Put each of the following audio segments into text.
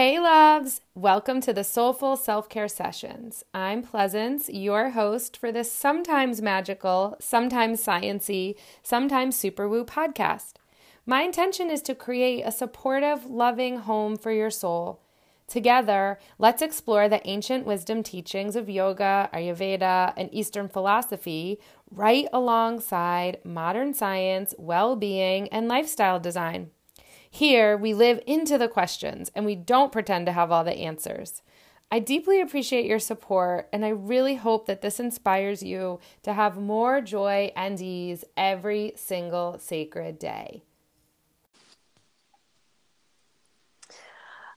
Hey, loves! Welcome to the Soulful Self Care Sessions. I'm Pleasance, your host for this sometimes magical, sometimes sciency, sometimes super woo podcast. My intention is to create a supportive, loving home for your soul. Together, let's explore the ancient wisdom teachings of yoga, Ayurveda, and Eastern philosophy right alongside modern science, well being, and lifestyle design. Here, we live into the questions and we don't pretend to have all the answers. I deeply appreciate your support, and I really hope that this inspires you to have more joy and ease every single sacred day.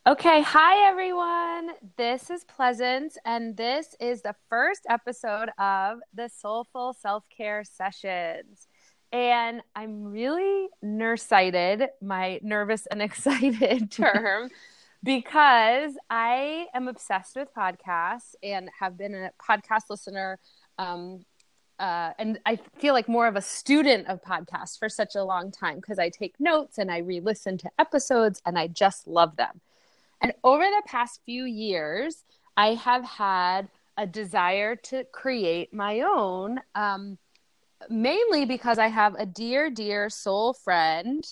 Okay, hi everyone. This is Pleasance, and this is the first episode of the Soulful Self Care Sessions. And I'm really nersited, my nervous and excited term, because I am obsessed with podcasts and have been a podcast listener. Um, uh, and I feel like more of a student of podcasts for such a long time because I take notes and I re listen to episodes and I just love them. And over the past few years, I have had a desire to create my own. Um, mainly because I have a dear, dear soul friend,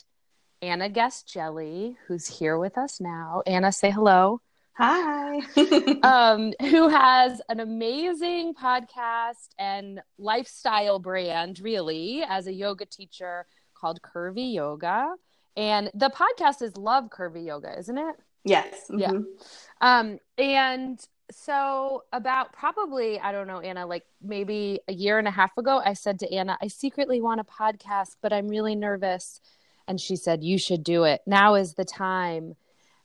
Anna Guest-Jelley, who's here with us now. Anna, say hello. Hi. um, who has an amazing podcast and lifestyle brand, really, as a yoga teacher called Curvy Yoga. And the podcast is Love Curvy Yoga, isn't it? Yes. Mm-hmm. Yeah. Um, and so about probably i don't know anna like maybe a year and a half ago i said to anna i secretly want a podcast but i'm really nervous. And she said you should do it. Now is the time.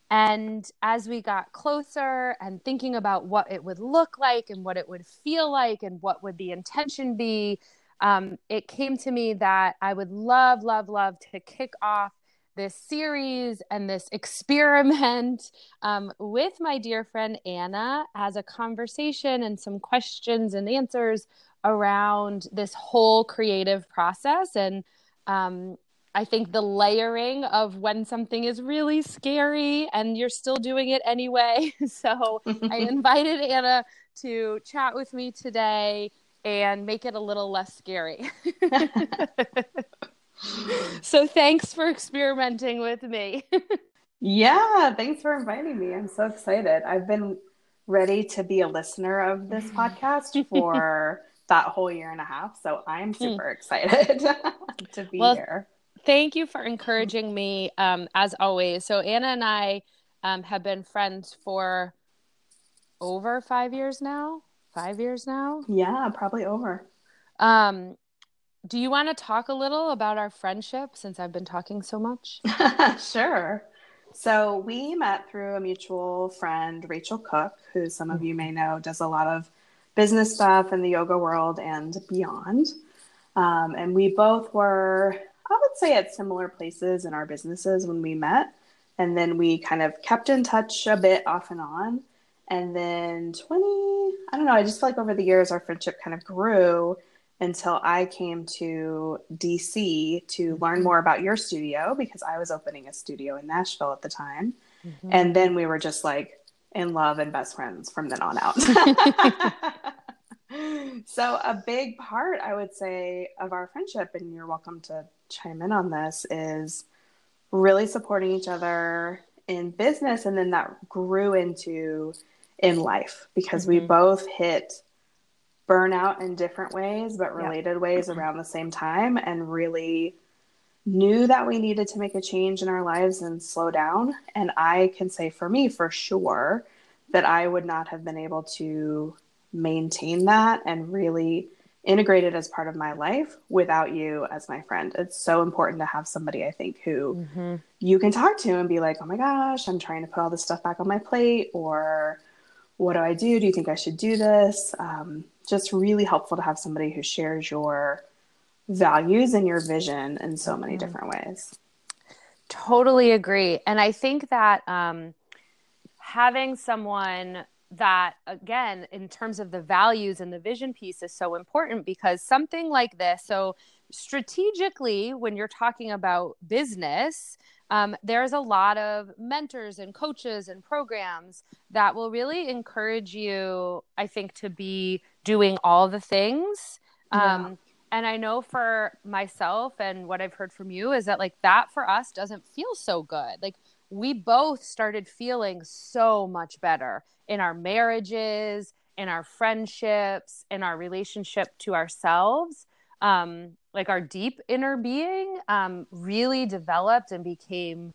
And as we got closer and thinking about what it would look like and what it would feel like and what would the intention be um, it came to me that i would love love love to kick off this series and this experiment um, with my dear friend Anna as a conversation and some questions and answers around this whole creative process. And um, I think the layering of when something is really scary and you're still doing it anyway. so I invited Anna to chat with me today and make it a little less scary. So thanks for experimenting with me. yeah, thanks for inviting me. I'm so excited. I've been ready to be a listener of this podcast for that whole year and a half. So I'm hmm. super excited to be well, here. Thank you for encouraging me um, as always. So Anna and I um, have been friends for over five years now. Five years now. Yeah, probably over. Um, do you want to talk a little about our friendship since I've been talking so much? sure. So we met through a mutual friend, Rachel Cook, who some of you may know does a lot of business stuff in the yoga world and beyond. Um, and we both were, I would say, at similar places in our businesses when we met. And then we kind of kept in touch a bit off and on. And then 20, I don't know, I just feel like over the years our friendship kind of grew until I came to DC to learn more about your studio because I was opening a studio in Nashville at the time. Mm-hmm. And then we were just like in love and best friends from then on out. so, a big part, I would say, of our friendship, and you're welcome to chime in on this, is really supporting each other in business. And then that grew into in life because mm-hmm. we both hit burnout in different ways, but related yeah. ways around the same time, and really knew that we needed to make a change in our lives and slow down. And I can say for me, for sure, that I would not have been able to maintain that and really integrate it as part of my life without you as my friend. It's so important to have somebody, I think, who mm-hmm. you can talk to and be like, oh my gosh, I'm trying to put all this stuff back on my plate, or what do I do? Do you think I should do this? Um, just really helpful to have somebody who shares your values and your vision in so many mm-hmm. different ways. Totally agree. And I think that um, having someone that, again, in terms of the values and the vision piece is so important because something like this, so strategically, when you're talking about business, um, there's a lot of mentors and coaches and programs that will really encourage you, I think, to be doing all the things. Yeah. Um, and I know for myself and what I've heard from you is that like that for us doesn't feel so good. Like we both started feeling so much better in our marriages, in our friendships, in our relationship to ourselves. Um, like our deep inner being um, really developed and became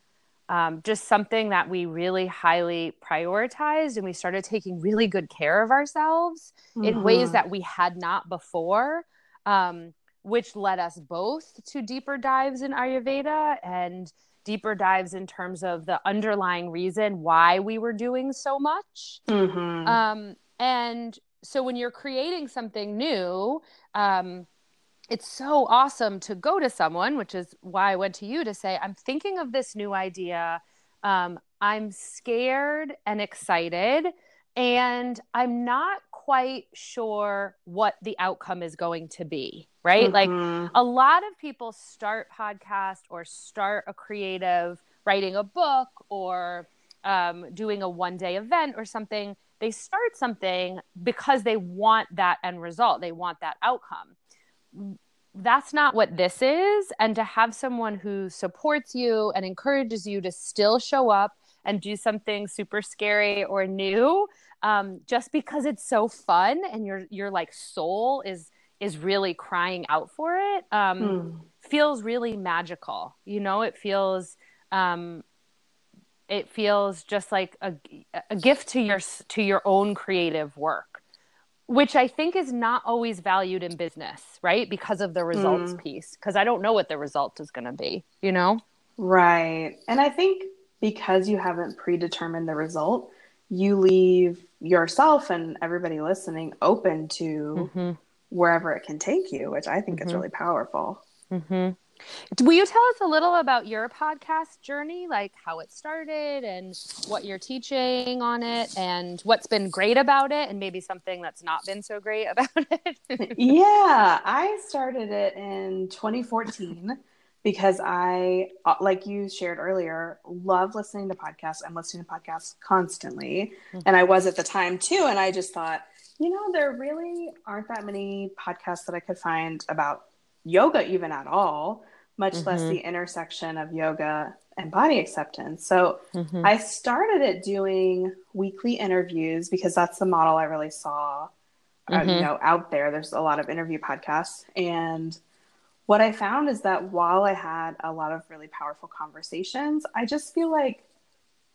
um, just something that we really highly prioritized and we started taking really good care of ourselves mm-hmm. in ways mm-hmm. that we had not before um, which led us both to deeper dives in ayurveda and deeper dives in terms of the underlying reason why we were doing so much mm-hmm. Um, and so when you're creating something new um, it's so awesome to go to someone, which is why I went to you to say, I'm thinking of this new idea. Um, I'm scared and excited, and I'm not quite sure what the outcome is going to be, right? Mm-hmm. Like a lot of people start podcast or start a creative, writing a book or um, doing a one day event or something. They start something because they want that end result, they want that outcome that's not what this is. And to have someone who supports you and encourages you to still show up and do something super scary or new, um, just because it's so fun and your your like soul is is really crying out for it, um, hmm. feels really magical. You know, it feels um, it feels just like a, a gift to your to your own creative work which I think is not always valued in business, right? Because of the results mm. piece. Because I don't know what the result is going to be, you know? Right. And I think because you haven't predetermined the result, you leave yourself and everybody listening open to mm-hmm. wherever it can take you, which I think mm-hmm. is really powerful. Mm-hmm. Will you tell us a little about your podcast journey, like how it started and what you're teaching on it and what's been great about it and maybe something that's not been so great about it? yeah, I started it in 2014 because I, uh, like you shared earlier, love listening to podcasts. I'm listening to podcasts constantly. Mm-hmm. And I was at the time too. And I just thought, you know, there really aren't that many podcasts that I could find about yoga even at all much mm-hmm. less the intersection of yoga and body acceptance. So mm-hmm. I started it doing weekly interviews because that's the model I really saw, uh, mm-hmm. you know, out there. There's a lot of interview podcasts, and what I found is that while I had a lot of really powerful conversations, I just feel like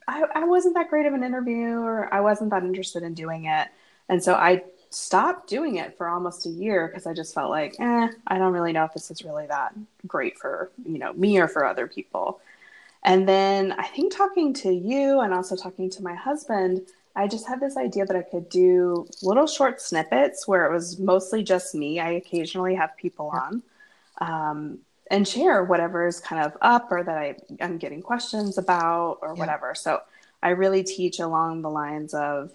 I, I wasn't that great of an interviewer. I wasn't that interested in doing it, and so I stopped doing it for almost a year because I just felt like, eh, I don't really know if this is really that great for, you know, me or for other people. And then I think talking to you and also talking to my husband, I just had this idea that I could do little short snippets where it was mostly just me. I occasionally have people on um, and share whatever is kind of up or that I, am getting questions about or yeah. whatever. So I really teach along the lines of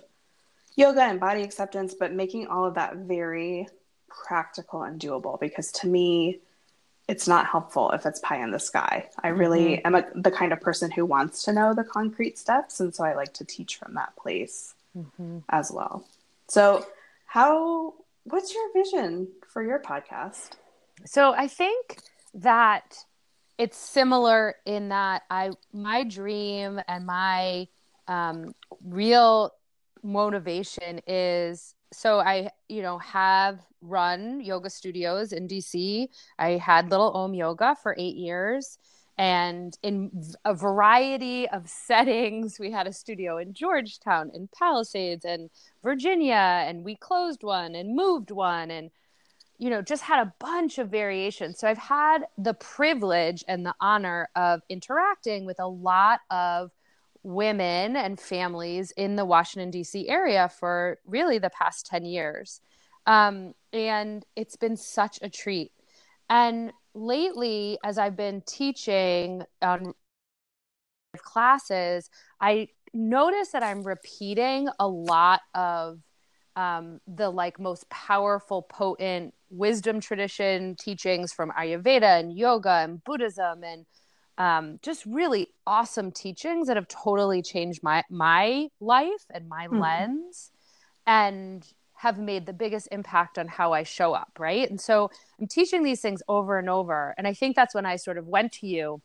yoga and body acceptance, but making all of that very practical and doable because to me, it's not helpful if it's pie in the sky. I really mm-hmm. am a, the kind of person who wants to know the concrete steps. And so I like to teach from that place mm-hmm. as well. So, how, what's your vision for your podcast? So, I think that it's similar in that I, my dream and my um, real motivation is so I, you know, have run yoga studios in DC. I had Little Om Yoga for eight years. And in a variety of settings, we had a studio in Georgetown, in Palisades, and Virginia, and we closed one and moved one, and you know, just had a bunch of variations. So I've had the privilege and the honor of interacting with a lot of women and families in the Washington, D.C. area for really the past 10 years. Um, and it's been such a treat. And lately, as I've been teaching on classes, I notice that I'm repeating a lot of um, the like most powerful, potent wisdom tradition teachings from Ayurveda and yoga and Buddhism and um, just really awesome teachings that have totally changed my my life and my mm-hmm. lens and have made the biggest impact on how I show up, right? And so I'm teaching these things over and over. And I think that's when I sort of went to you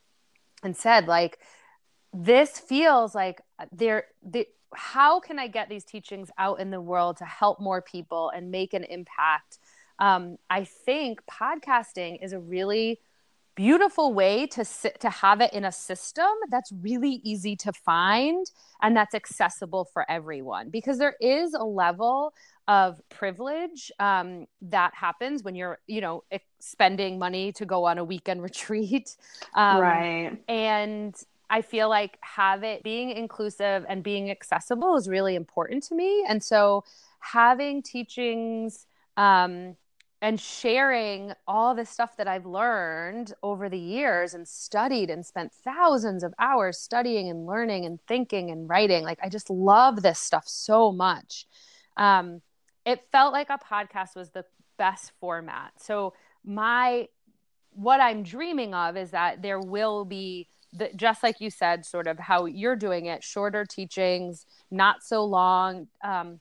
and said, like, this feels like there, the, how can I get these teachings out in the world to help more people and make an impact? Um, I think podcasting is a really beautiful way to sit to have it in a system that's really easy to find and that's accessible for everyone. Because there is a level of privilege um, that happens when you're you know spending money to go on a weekend retreat. Um, right. and i feel like have it being inclusive and being accessible is really important to me. And so having teachings um, and sharing all the stuff that I've learned over the years and studied and spent thousands of hours studying and learning and thinking and writing. Like, I just love this stuff so much. Um, it felt like a podcast was the best format. So, my what I'm dreaming of is that there will be the, just like you said, sort of how you're doing it, shorter teachings, not so long. Um,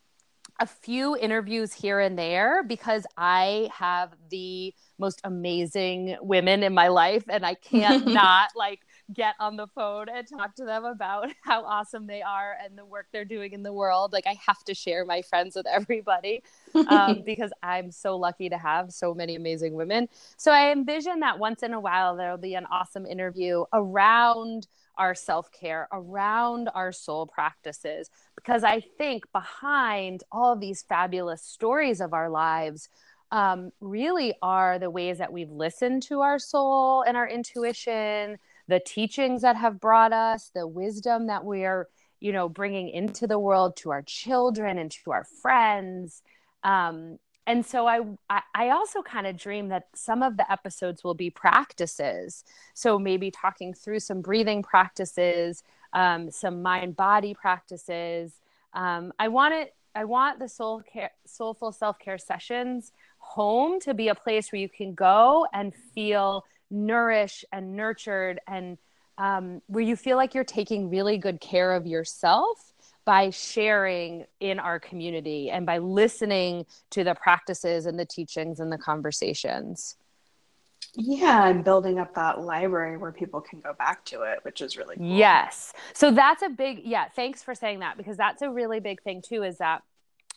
a few interviews here and there because I have the most amazing women in my life and I can't not like get on the phone and talk to them about how awesome they are and the work they're doing in the world. Like I have to share my friends with everybody um, because I'm so lucky to have so many amazing women. So I envision that once in a while there'll be an awesome interview around our self care, around our soul practices. Because I think behind all of these fabulous stories of our lives, um, really are the ways that we've listened to our soul and our intuition, the teachings that have brought us, the wisdom that we are, you know, bringing into the world to our children and to our friends. Um, and so I I also kind of dream that some of the episodes will be practices. So maybe talking through some breathing practices, um, some mind body practices. Um, I want it. I want the soul care, soulful self care sessions home to be a place where you can go and feel nourished and nurtured, and um, where you feel like you're taking really good care of yourself by sharing in our community and by listening to the practices and the teachings and the conversations. Yeah, and building up that library where people can go back to it, which is really cool. Yes. So that's a big, yeah, thanks for saying that because that's a really big thing too is that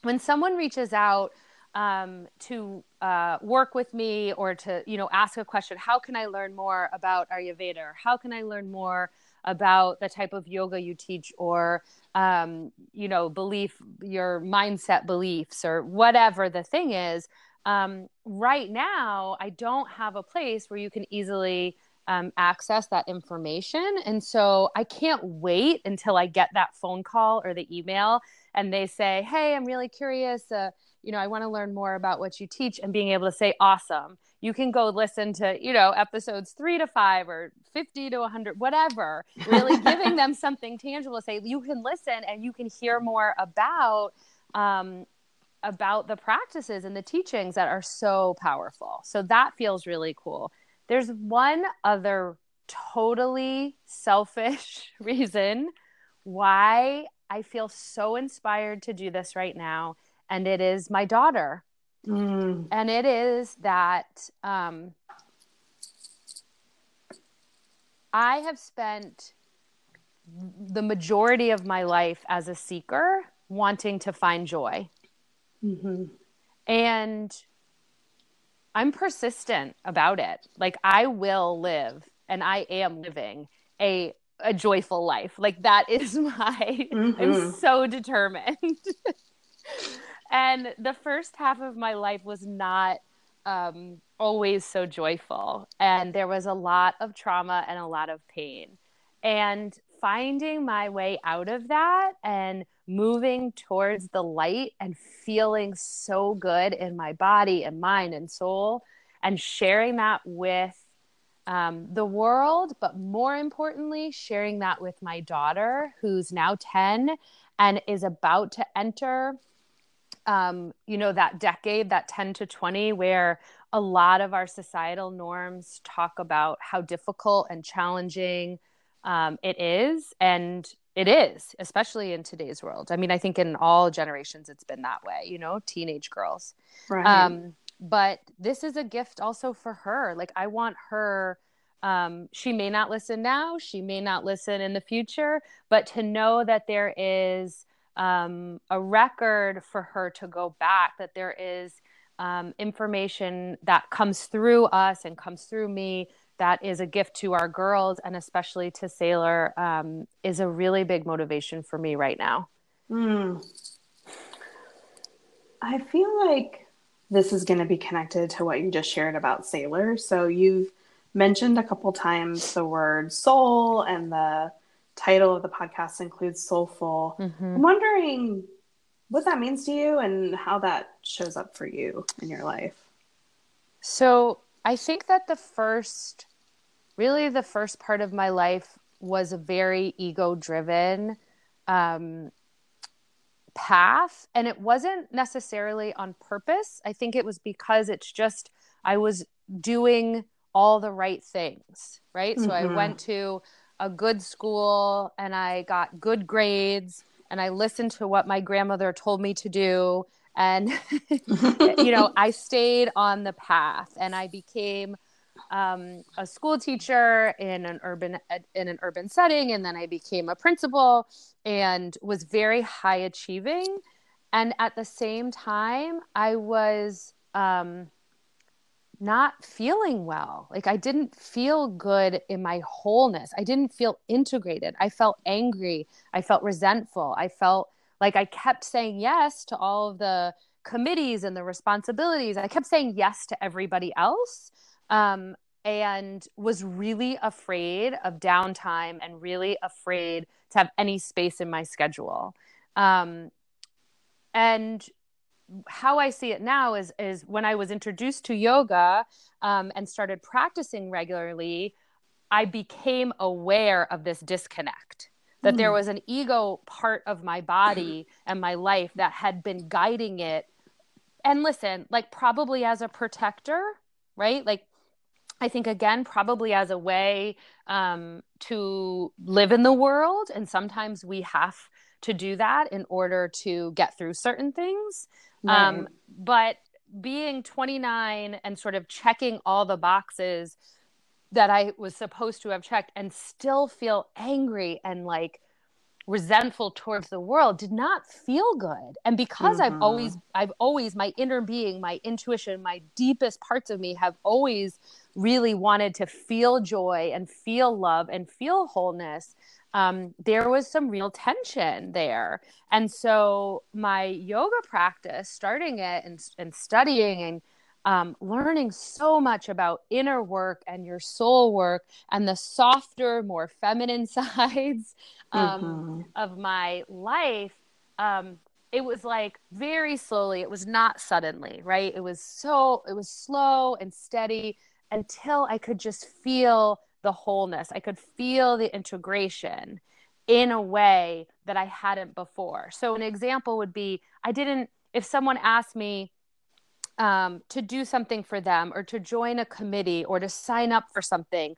when someone reaches out um, to uh, work with me or to, you know, ask a question, how can I learn more about Ayurveda? Or how can I learn more about the type of yoga you teach or um, you know, belief, your mindset beliefs, or whatever the thing is. Um, right now, I don't have a place where you can easily um, access that information. And so I can't wait until I get that phone call or the email and they say, Hey, I'm really curious. Uh, you know, I want to learn more about what you teach and being able to say, Awesome you can go listen to you know episodes three to five or 50 to 100 whatever really giving them something tangible to say you can listen and you can hear more about um, about the practices and the teachings that are so powerful. So that feels really cool. There's one other totally selfish reason why i feel so inspired to do this right now and it is my daughter Mm. And it is that um, I have spent the majority of my life as a seeker wanting to find joy. Mm-hmm. And I'm persistent about it. Like I will live and I am living a a joyful life. Like that is my mm-hmm. I'm so determined. and the first half of my life was not um, always so joyful. And there was a lot of trauma and a lot of pain. And finding my way out of that and moving towards the light and feeling so good in my body and mind and soul and sharing that with um, the world, but more importantly, sharing that with my daughter, who's now 10 and is about to enter um, you know, that decade, that 10 to 20, where a lot of our societal norms talk about how difficult and challenging um, it is. And it is, especially in today's world. I mean, I think in all generations it's been that way, you know, teenage girls. Right. Um, but this is a gift also for her. Like, I want her. Um, she may not listen now, she may not listen in the future, but to know that there is um, a record for her to go back, that there is um, information that comes through us and comes through me that is a gift to our girls and especially to Sailor um, is a really big motivation for me right now. Mm. I feel like this is going to be connected to what you just shared about Sailor. So you've mentioned a couple times the word soul and the title of the podcast includes soulful. Mm-hmm. I'm wondering what that means to you and how that shows up for you in your life. So I think that the first, really, the first part of my life was a very ego driven um, path. And it wasn't necessarily on purpose. I think it was because it's just, I was doing all the right things, right? Mm-hmm. So I mm-hmm. went to a good school and I got good grades and I listened to what my grandmother told me to do. And, you know, I stayed on the path and I became um, a school teacher in an urban in an urban setting, and then I became a principal and was very high achieving. And at the same time, I was um, not feeling well. Like I didn't feel good in my wholeness. I didn't feel integrated. I felt angry. I felt resentful. I felt like I kept saying yes to all of the committees and the responsibilities. I kept saying yes to everybody else. Um, and was really afraid of downtime and really afraid to have any space in my schedule. Um, and how I see it now is is when I was introduced to yoga um, and started practicing regularly, I became aware of this disconnect. That mm. there hmm. was an ego part of my body and my life that had been guiding it. And listen, like probably as a protector, right? Like I think again, probably as a way um, to live in the world, and sometimes we have to do that in order to get through certain things. Right. Um, but being 29 and sort of checking all the boxes that I was supposed to have checked and still feel angry and like resentful towards the world did not feel good and because mm-hmm. i've always i've always my inner being my intuition my deepest parts of me have always really wanted to feel joy and feel love and feel wholeness um, there was some real tension there. And so my yoga practice, starting it and, and studying and um, learning so much about inner work and your soul work and the softer, more feminine sides um, mm-hmm. of my life, um, it was like very slowly. It was not suddenly, right? It was so, it was slow and steady until I could just feel the wholeness. I could feel the integration in a way that I hadn't before. So, an example would be I didn't, if someone asked me um, to do something for them or to join a committee or to sign up for something,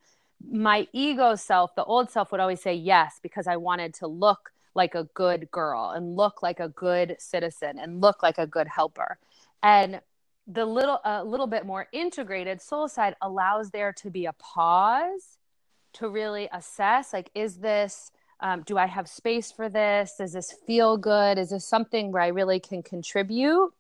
my ego self, the old self, would always say yes because I wanted to look like a good girl and look like a good citizen and look like a good helper. And the little a little bit more integrated soul side allows there to be a pause to really assess like is this um, do i have space for this? Does this feel good? Is this something where i really can contribute?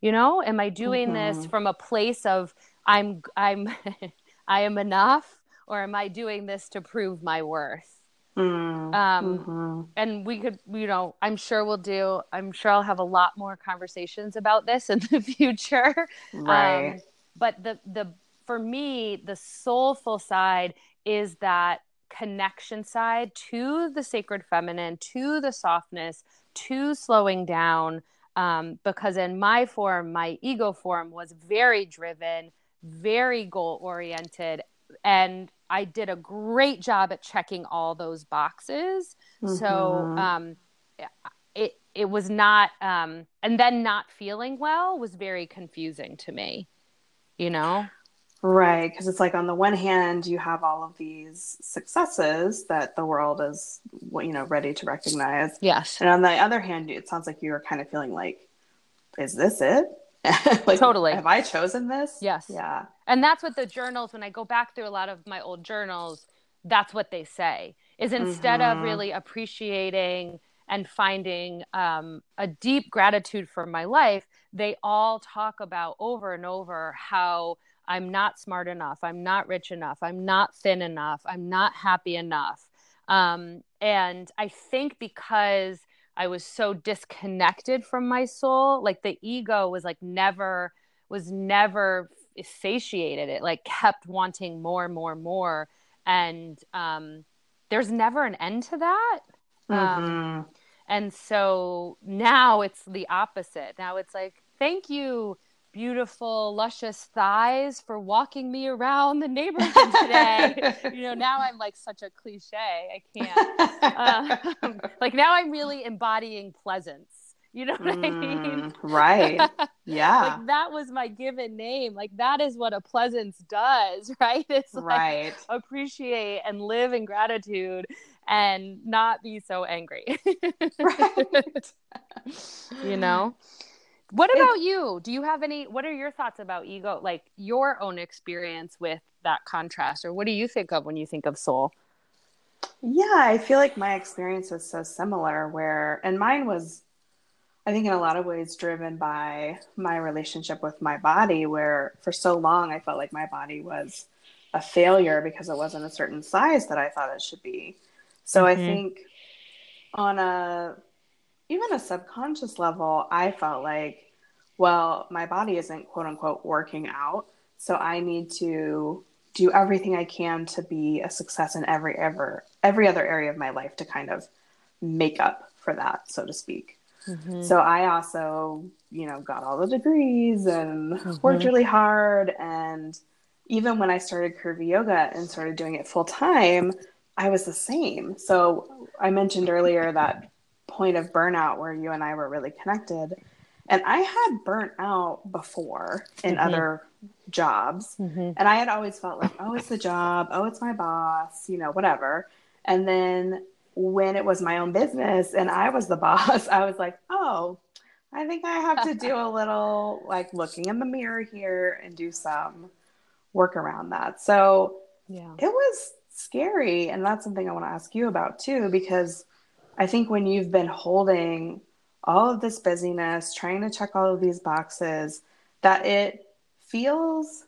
You know am i doing mm-hmm. this from a place of i'm i'm i am enough or am i doing this to prove my worth Mm, um, mm-hmm. And we could, you know, I'm sure we'll do, I'm sure I'll have a lot more conversations about this in the future. Right. Um, but the, the, for me, the soulful side is that connection side to the sacred feminine, to the softness, to slowing down. Um, because in my form, my ego form was very driven, very goal oriented, and I did a great job at checking all those boxes. Mm-hmm. So um, it it was not, um, and then not feeling well was very confusing to me. you know? Right, because it's like on the one hand you have all of these successes that the world is you know ready to recognize. Yes. And on the other hand, it sounds like you were kind of feeling like, is this it? like Totally. Have I chosen this? Yes. Yeah. And that's what the journals, when I go back through a lot of my old journals, that's what they say is instead of Mhm. really appreciating and finding um, a deep gratitude for my life, they all talk about over and over how I'm not smart enough, I'm not rich enough, I'm not thin enough, I'm not happy enough. Um, and I think because I was so disconnected from my soul, like the ego was like never was never satiated. It like kept wanting more, more, more, and um, there's never an end to that. Um, Mhm. and so now it's the opposite. Now it's like, thank you, beautiful, luscious thighs, for walking me around the neighborhood today. you know, now I'm like such a cliche. I can't. Um, like now I'm really embodying pleasance. You know what I mean? Mm, right. Yeah. like that was my given name. Like that is what a pleasance does, right? It's like right. appreciate and live in gratitude and not be so angry. right. you know? What about you? Do you have any what are your thoughts about ego like your own experience with that contrast or what do you think of when you think of soul? Yeah, I feel like my experience was so similar where and mine was I think in a lot of ways driven by my relationship with my body where for so long I felt like my body was a failure because it wasn't a certain size that I thought it should be. So I Mhm. think on a even a subconscious level, I felt like, well, my body isn't quote unquote working out. So I need to do everything I can to be a success in every ever every other area of my life to kind of make up for that, so to speak. So I also, you know, got all the degrees and worked Mhm. really hard. And even when I started curvy yoga and started doing it full time, I was the same. So I mentioned earlier that point of burnout where you and I were really connected. And I had burnt out before in Mhm. other jobs. Mhm. And I had always felt like, oh, it's the job. Oh, it's my boss, you know, whatever. And then when it was my own business and I was the boss, I was like, oh, I think I have to do a little like looking in the mirror here and do some work around that. So Yeah. it was scary. And that's something I want to ask you about too, because I think when you've been holding all of this busyness, trying to check all of these boxes, that it feels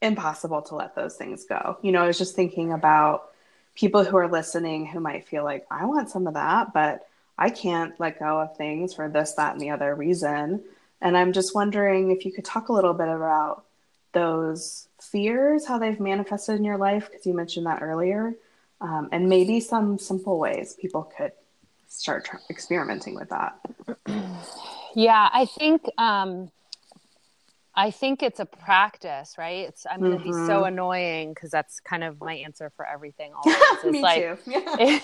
impossible to let those things go. You know, I was just thinking about people who are listening who might feel like, I want some of that, but I can't let go of things for this, that, and the other reason. And I'm just wondering if you could talk a little bit about those fears, how they've manifested in your life, because you mentioned that earlier, um, and maybe some simple ways people could start tr- experimenting with that. Yeah, I think um I think it's a practice, right? It's I'm going to be so Mhm. annoying cuz that's kind of my answer for everything always. It's Me like too. Yeah.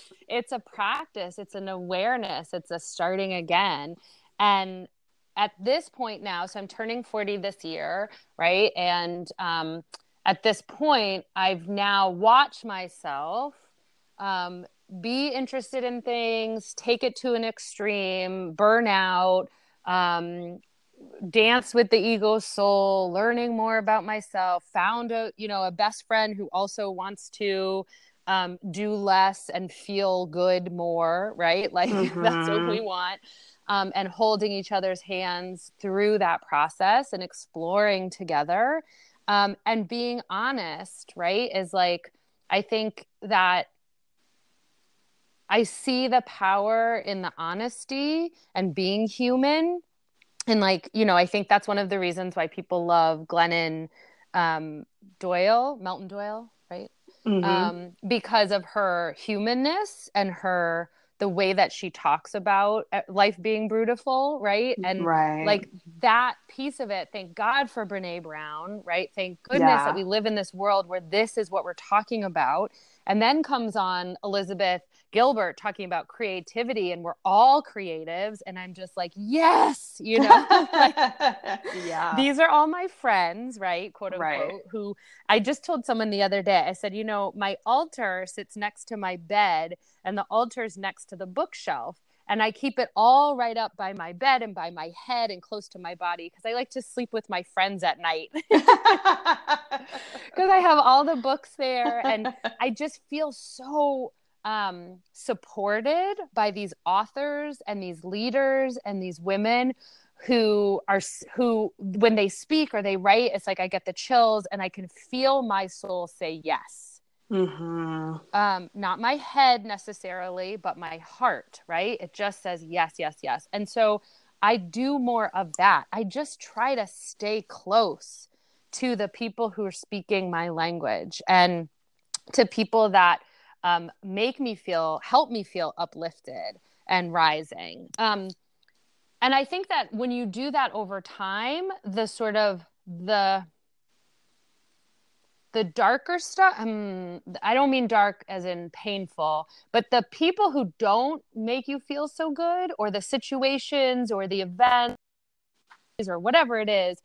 it's a practice, it's an awareness, it's a starting again. And at this point now, so I'm turning 40 this year, right? And um at this point, I've now watched myself um, be interested in things, take it to an extreme, burn out, um, dance with the ego soul, learning more about myself, found a you know a best friend who also wants to um, do less and feel good more, right? Like that's what we want. Um, and holding each other's hands through that process and exploring together um, and being honest, right? Is like, I think that I see the power in the honesty and being human. And like, you know, I think that's one of the reasons why people love Glennon um, Doyle, Melton Doyle, right? Mhm. Um, because of her humanness and her the way that she talks about uh, life being beautiful, right? And right. like that piece of it thank god for brene brown right thank goodness Yeah. that we live in this world where this is what we're talking about and then comes on elizabeth Gilbert talking about creativity and we're all creatives. And I'm just like yes you know like, yeah. these are all my friends right? Quote unquote Right. who I just told someone the other day I said you know my altar sits next to my bed and the altar's next to the bookshelf. And I keep it all right up by my bed and by my head and close to my body because I like to sleep with my friends at night. Because I have all the books there and I just feel so um, supported by these authors and these leaders and these women who are who when they speak or they write it's like I get the chills and I can feel my soul say yes hmm um, not my head necessarily, but my heart, right? It just says yes, yes, yes. And so I do more of that. I just try to stay close to the people who are speaking my language and to people that um, make me feel, help me feel uplifted and rising. Um, and I think that when you do that over time, the sort of the the darker stuff um, i don't mean dark as in painful but the people who don't make you feel so good or the situations or the events or whatever it is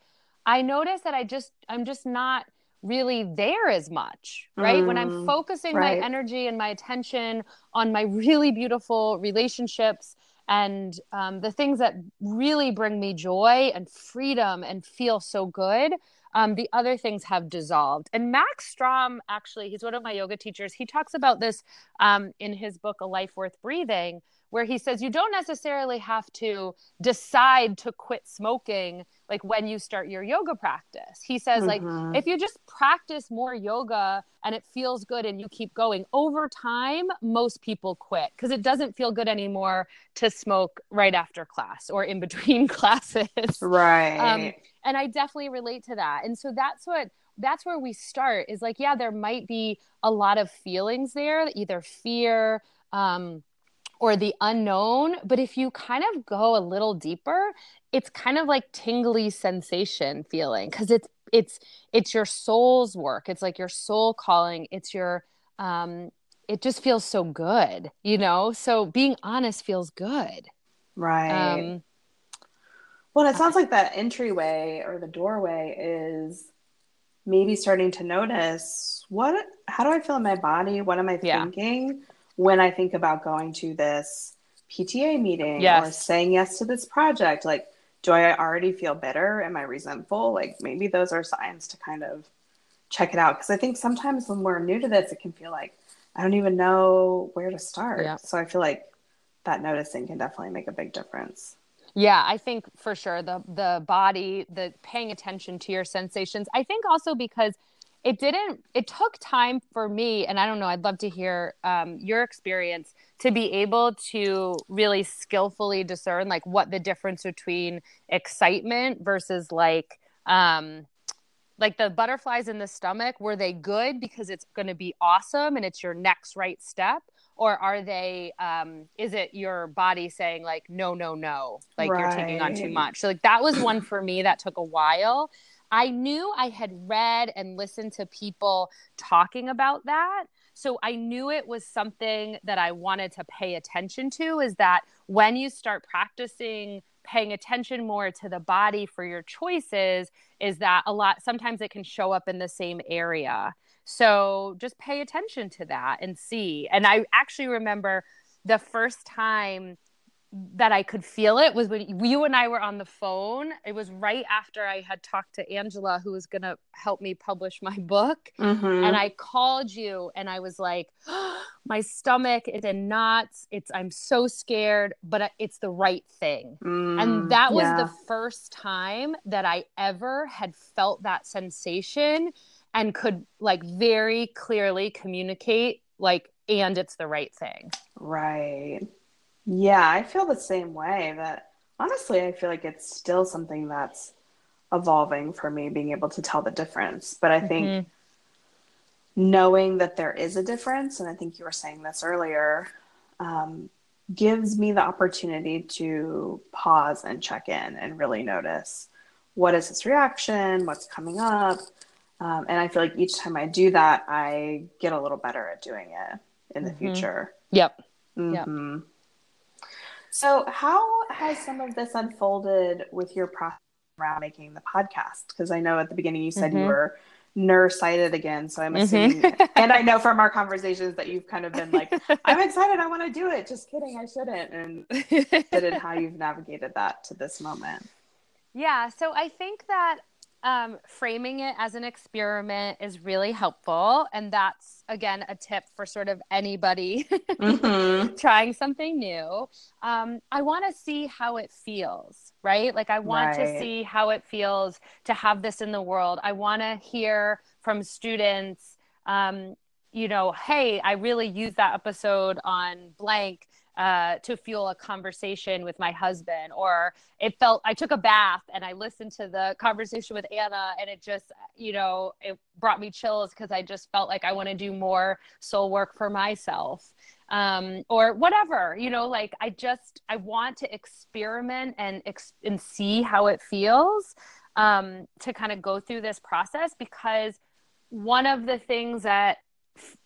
i notice that i just i'm just not really there as much right when i'm Mm, focusing right. my energy and my attention on my really beautiful relationships and um, the things that really bring me joy and freedom and feel so good um, the other things have dissolved. And Max Strom, actually, he's one of my yoga teachers. He talks about this um, in his book, A Life Worth Breathing, where he says you don't necessarily have to decide to quit smoking like when you start your yoga practice. He says, like, Mhm. if you just practice more yoga and it feels good and you keep going over time, most people quit because it doesn't feel good anymore to smoke right after class or in between classes right um, and i definitely relate to that and so that's what that's where we start is like yeah there might be a lot of feelings there either fear um, or the unknown but if you kind of go a little deeper it's kind of like tingly sensation feeling because it's it's it's your soul's work. It's like your soul calling. It's your um it just feels so good you know? So being honest feels good. Right. Um Well, it sounds like that entryway or the doorway is maybe starting to notice what, how do I feel in my body? What am I Yeah. When I think about going to this PTA meeting or saying yes to this project? Like, do I already feel bitter? Am I resentful? Like, maybe those are signs to kind of check it out. Because I think sometimes when we're new to this, it can feel like I don't even know where to start. Yeah. So I feel like that noticing can definitely make a big difference. Yeah, I think for sure the the body, the paying attention to your sensations. I think also because it didn't it took time for me and I don't know, I'd love to hear um, your experience to be able to really skillfully discern like what the difference between excitement versus like um like the butterflies in the stomach were they good because it's going to be awesome and it's your next right step? Or are they um is it your body saying like no no no like you're taking on too much? So like that was one for me that took a while i knew i had read and listened to people talking about that. So i knew it was something that i wanted to pay attention to is that when you start practicing paying attention more to the body for your choices is that a lot sometimes it can show up in the same area. So just pay attention to that and see. And i actually remember the first time that I could feel it was when you and I were on the phone. It was right after I had talked to Angela, who was going to help me publish my book. Mhm. And I called you and I was like, my stomach is in knots. It's, I'm so scared, but it's the right thing. Mm, And that was yeah. the first time that I ever had felt that sensation and could like very clearly communicate, like, and it's the right thing. Right. Yeah, I feel the same way that honestly, I feel like it's still something that's evolving for me, being able to tell the difference. But I think Mhm. knowing that there is a difference, and I think you were saying this earlier, um, gives me the opportunity to pause and check in and really notice what is this reaction, what's coming up. Um, and I feel like each time I do that, I get a little better at doing it in the Mhm. future. Yep. Mm-hmm. Yep. So, how has some of this unfolded with your process around making the podcast? Because I know at the beginning you said mm-hmm. you were nearsighted again. So I'm mm-hmm. assuming, mm-hmm. and I know from our conversations that you've kind of been like, I'm excited, I want to do it. Just kidding, I shouldn't. And how you've navigated that to this moment. Yeah. So I think that um, framing it as an experiment is really helpful. And that's, again, a tip for sort of anybody mm-hmm. trying something new. Um, I want to see how it feels, right? Like, I want right. to see how it feels to have this in the world. I want to hear from students, um, you know, hey, I really used that episode on blank uh, to fuel a conversation with my husband or it felt i took a bath and i listened to the conversation with anna and it just you know it brought me chills because i just felt like i want to do more soul work for myself. Um, or whatever you know like i just i want to experiment and ex- and see how it feels um, to kind of go through this process because one of the things that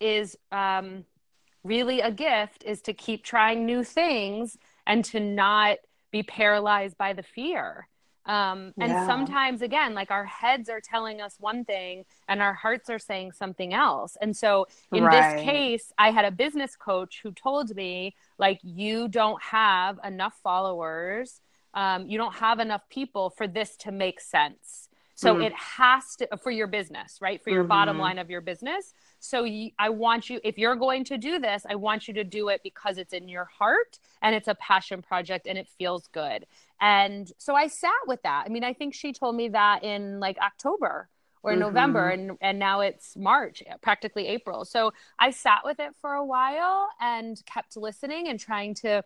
is um, really a gift is to keep trying new things and to not be paralyzed by the fear. Um, and yeah. sometimes, again, like our heads are telling us one thing and our hearts are saying something else. And so, in right. this case, I had a business coach who told me, like, you don't have enough followers, um, you don't have enough people for this to make sense. So, mm. it has to, for your business, right? For your mm-hmm. bottom line of your business. So I want you, if you're going to do this, I want you to do it because it's in your heart and it's a passion project and it feels good. And so I sat with that. I mean, I think she told me that in like October or mm-hmm. November and and now it's March, practically April. So I sat with it for a while and kept listening and trying to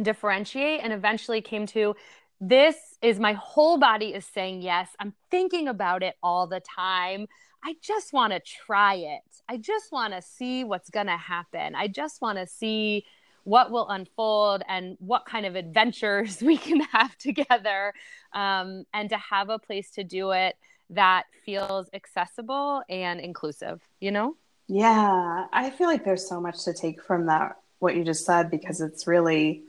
differentiate and eventually came to this is my whole body is saying yes. I'm thinking about it all the time. I just want to try it. I just want to see what's going to happen. I just want to see what will unfold and what kind of adventures we can have together um, and to have a place to do it that feels accessible and inclusive, you know? Yeah, I feel like there's so much to take from that, what you just said, because it's really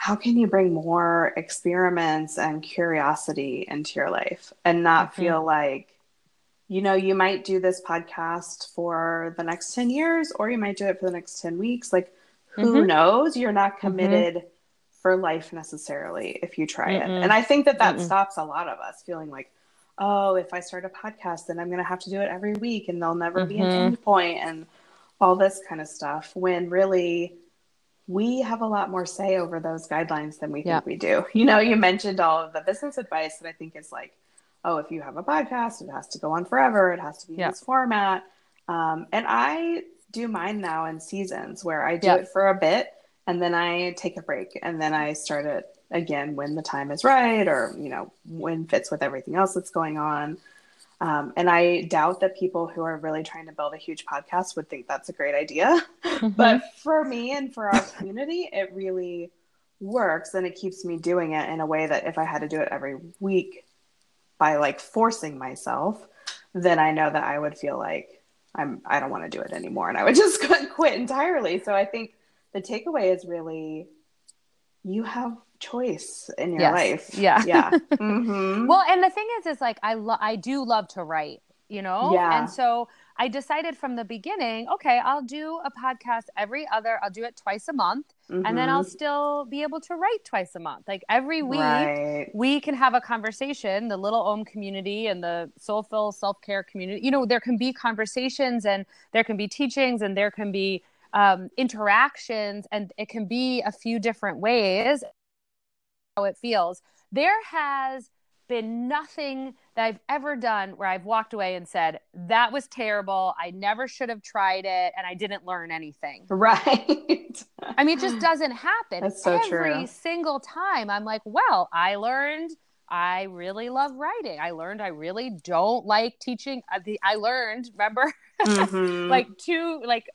how can you bring more experiments and curiosity into your life and not mm-hmm. feel like you know, you might do this podcast for the next 10 years or you might do it for the next 10 weeks. Like, who mm-hmm. knows? You're not mm-hmm. committed mm-hmm. for life necessarily if you try Mm-mm. it. And I think that that Mm-mm. stops a lot of us feeling like, oh, if I start a podcast, then I'm going to have to do it every week and there'll never be an mm-hmm. end point and all this kind of stuff. When really, we have a lot more say over those guidelines than we think we do. You know, you mentioned all of the business advice that I think is like, oh, if you have a podcast, it has to go on forever. It has to be yeah. in this format. Um, and I do mine now in seasons where I do yeah. it for a bit and then I take a break and then I start it again when the time is right or, you know, when fits with everything else that's going on. Um, and I doubt that people who are really trying to build a huge podcast would think that's a great idea. Mm-hmm. But for me and for our community, it really works and it keeps me doing it in a way that if I had to do it every week, by like forcing myself, then I know that I would feel like I'm I don't want to do it anymore and I would just quit entirely. So I think the takeaway is really you have choice in your yes. life. Yeah. Yeah. mm-hmm. Well, and the thing is is like I lo- I do love to write, you know? Yeah. And so I decided from the beginning, okay, I'll do a podcast every other, I'll do it twice a month, mm-hmm. and then I'll mm-hmm. still be able to write twice a month. Like every week, right. we can have a conversation, the little Om community and the soulful self care community. You know, there can be conversations and there can be teachings and there can be um, interactions, and it can be a few different ways how it feels. There has been nothing that I've ever done where I've walked away and said, that was terrible. I never should have tried it and I didn't learn anything. Right. I mean, it just doesn't happen. That's so Every true. single time I'm like, well, I learned I really love writing. I learned I really don't like teaching. Uh, I learned, remember, mm-hmm. like two, like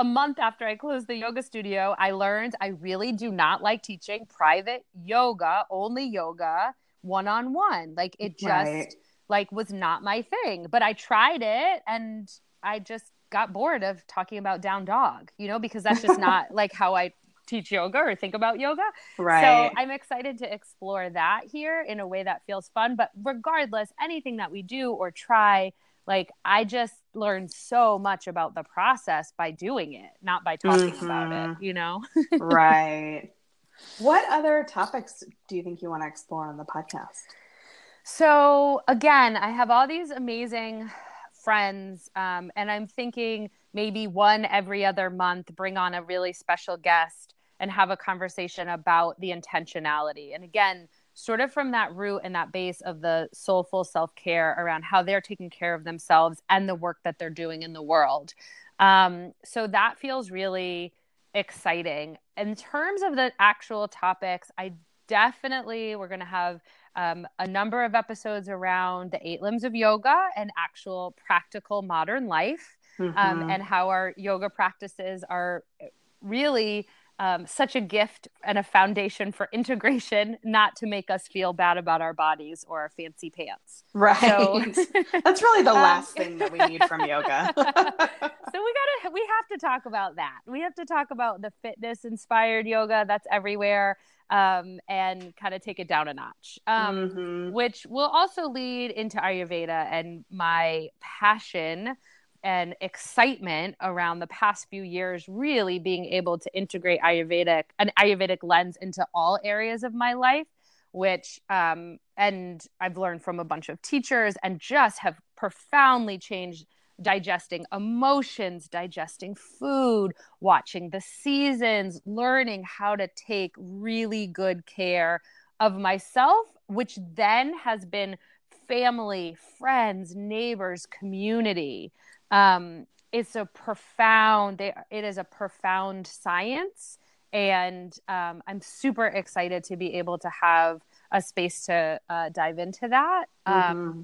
a month after I closed the yoga studio, I learned I really do not like teaching private yoga, only yoga one on one. Like it just right. like was not my thing. But I tried it and I just got bored of talking about down dog, you know, because that's just not like how I teach yoga or think about yoga. Right. So I'm excited to explore that here in a way that feels fun. But regardless, anything that we do or try, like I just learned so much about the process by doing it, not by talking mm-hmm. about it, mm-hmm. you know? right. What other topics do you think you want to explore on the podcast? So, again, I have all these amazing friends, um, and I'm thinking maybe one every other month, bring on a really special guest and have a conversation about the intentionality. And again, sort of from that root and that base of the soulful self care around how they're taking care of themselves and the work that they're doing in the world. Um, so that feels really exciting. In terms of the actual topics, I definitely we're going to have um, a number of episodes around the eight limbs of yoga and actual practical modern life um, mm-hmm. um, and how our yoga practices are really um, such a gift and a foundation for integration, not to make us feel bad about our bodies or our fancy pants. Right. So, That's really the um, last um, thing that we need from yoga. so we gotta we have to talk about that. We have to talk about the fitness inspired yoga that's everywhere. Um, and kind of take it down a notch, um, mm-hmm. which will also lead into Ayurveda and my passion and excitement around the past few years really being able to integrate ayurvedic an ayurvedic lens into all areas of my life which um, and i've learned from a bunch of teachers and just have profoundly changed digesting emotions digesting food watching the seasons learning how to take really good care of myself which then has been family friends neighbors community um, it's a profound they, it is a profound science. And um, i'm super excited to be able to have a space to uh, dive into that. Um, mm-hmm.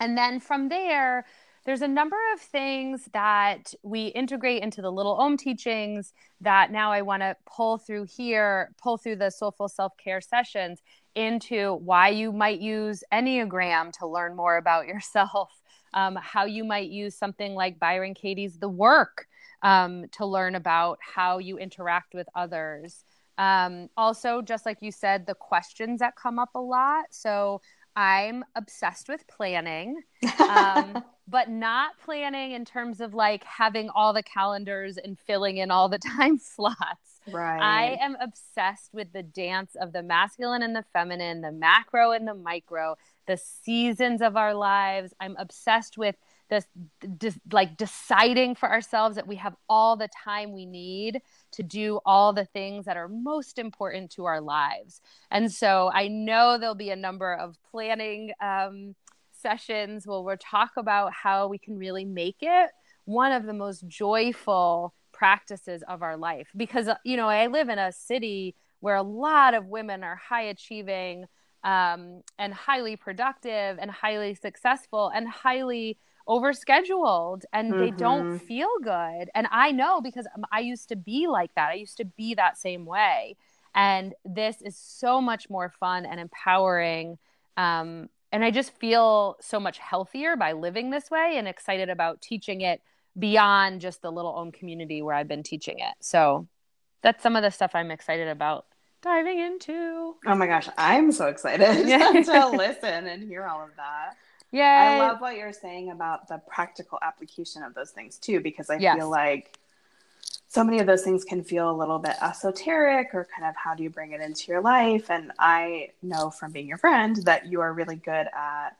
and then from there there's a number of things that we integrate into the little om teachings that now i want to pull through here pull through the soulful self-care sessions into why you might use enneagram to learn more about yourself um, how you might use something like Byron Katie's The Work um, to learn about how you interact with others. Um, also, just like you said, the questions that come up a lot. So I'm obsessed with planning, um, but not planning in terms of like having all the calendars and filling in all the time slots. Right. I am obsessed with the dance of the masculine and the feminine, the macro and the micro, the seasons of our lives. I'm obsessed with this, like deciding for ourselves that we have all the time we need to do all the things that are most important to our lives. And so I know there'll be a number of planning um, sessions where we'll talk about how we can really make it one of the most joyful practices of our life because you know i live in a city where a lot of women are high achieving um, and highly productive and highly successful and highly overscheduled and mm-hmm. they don't mm-hmm. feel good and i know because i used to be like that i used to be that same way and this is so much more fun and empowering um, and i just feel so much healthier by living this way and excited about teaching it beyond just the little om community where i've been teaching it so that's some of the stuff i'm excited about diving into. Oh my gosh, I'm so excited to listen and hear all of that. Yeah. I love what you're saying about the practical application of those things too, because I yes. feel like so many of those things can feel a little bit esoteric or kind of how do you bring it into your life. And I know from being your friend that you are really good at,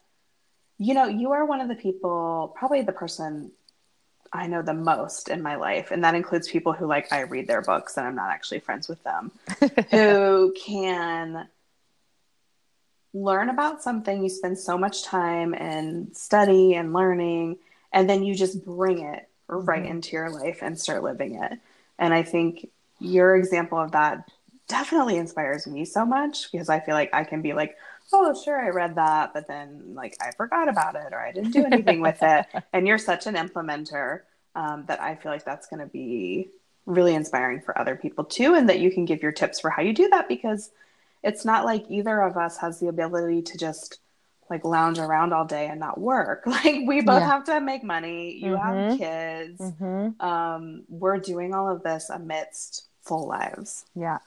you know, you are one of the people, probably the person I know the most in my life. And that includes people who like I read their books and I'm not actually friends with them, who can learn about something. You spend so much time and study and learning, and then you just bring it right mm-hmm. into your life and start living it. And I think your example of that definitely inspires me so much because I feel like I can be like, oh, sure, I read that, but then like I forgot about it or I didn't do anything with it. And you're such an implementer um, that I feel like that's going to be really inspiring for other people too. And that you can give your tips for how you do that because it's not like either of us has the ability to just like lounge around all day and not work. Like we both Yeah. have to make money. You have Mhm. kids. Mm-hmm. Um, we're doing all of this amidst full lives. Yeah.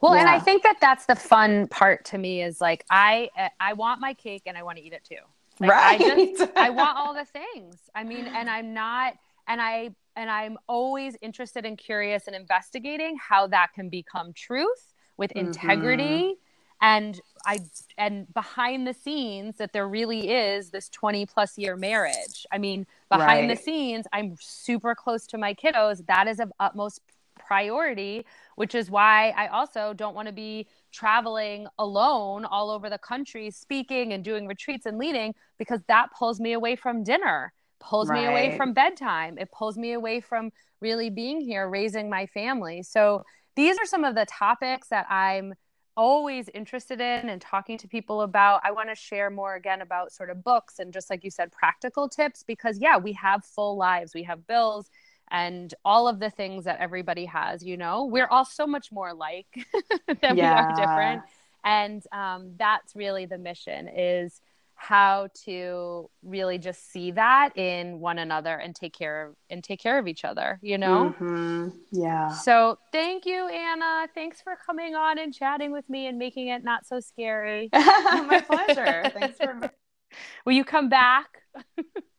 Well, and I think that that's the fun part to me is like I I want my cake and I want to eat it too. Like, right. I just I want all the things. I mean, and I'm not and I and I'm always interested and curious and investigating how that can become truth with integrity mm-hmm. and I and behind the scenes that there really is this 20 plus year marriage. I mean, behind the scenes, I'm super close to my kiddos. That is of utmost priority, which is why I also don't want to be traveling alone all over the country speaking and doing retreats and leading because that pulls me away from dinner, pulls me away from bedtime. It pulls me away from really being here raising my family. So these are some of the topics that I'm always interested in and talking to people about. I want to share more again about sort of books and just like you said, practical tips because, yeah, we have full lives, we have bills and all of the things that everybody has, you know, we're all so much more alike than we are different. And um, that's really the mission is how to really just see that in one another and take care of and take care of each other you know Mhm. Yeah. so thank you, Anna. Thanks for coming on and chatting with me and making it not so scary. My pleasure. Thanks for Will you come back?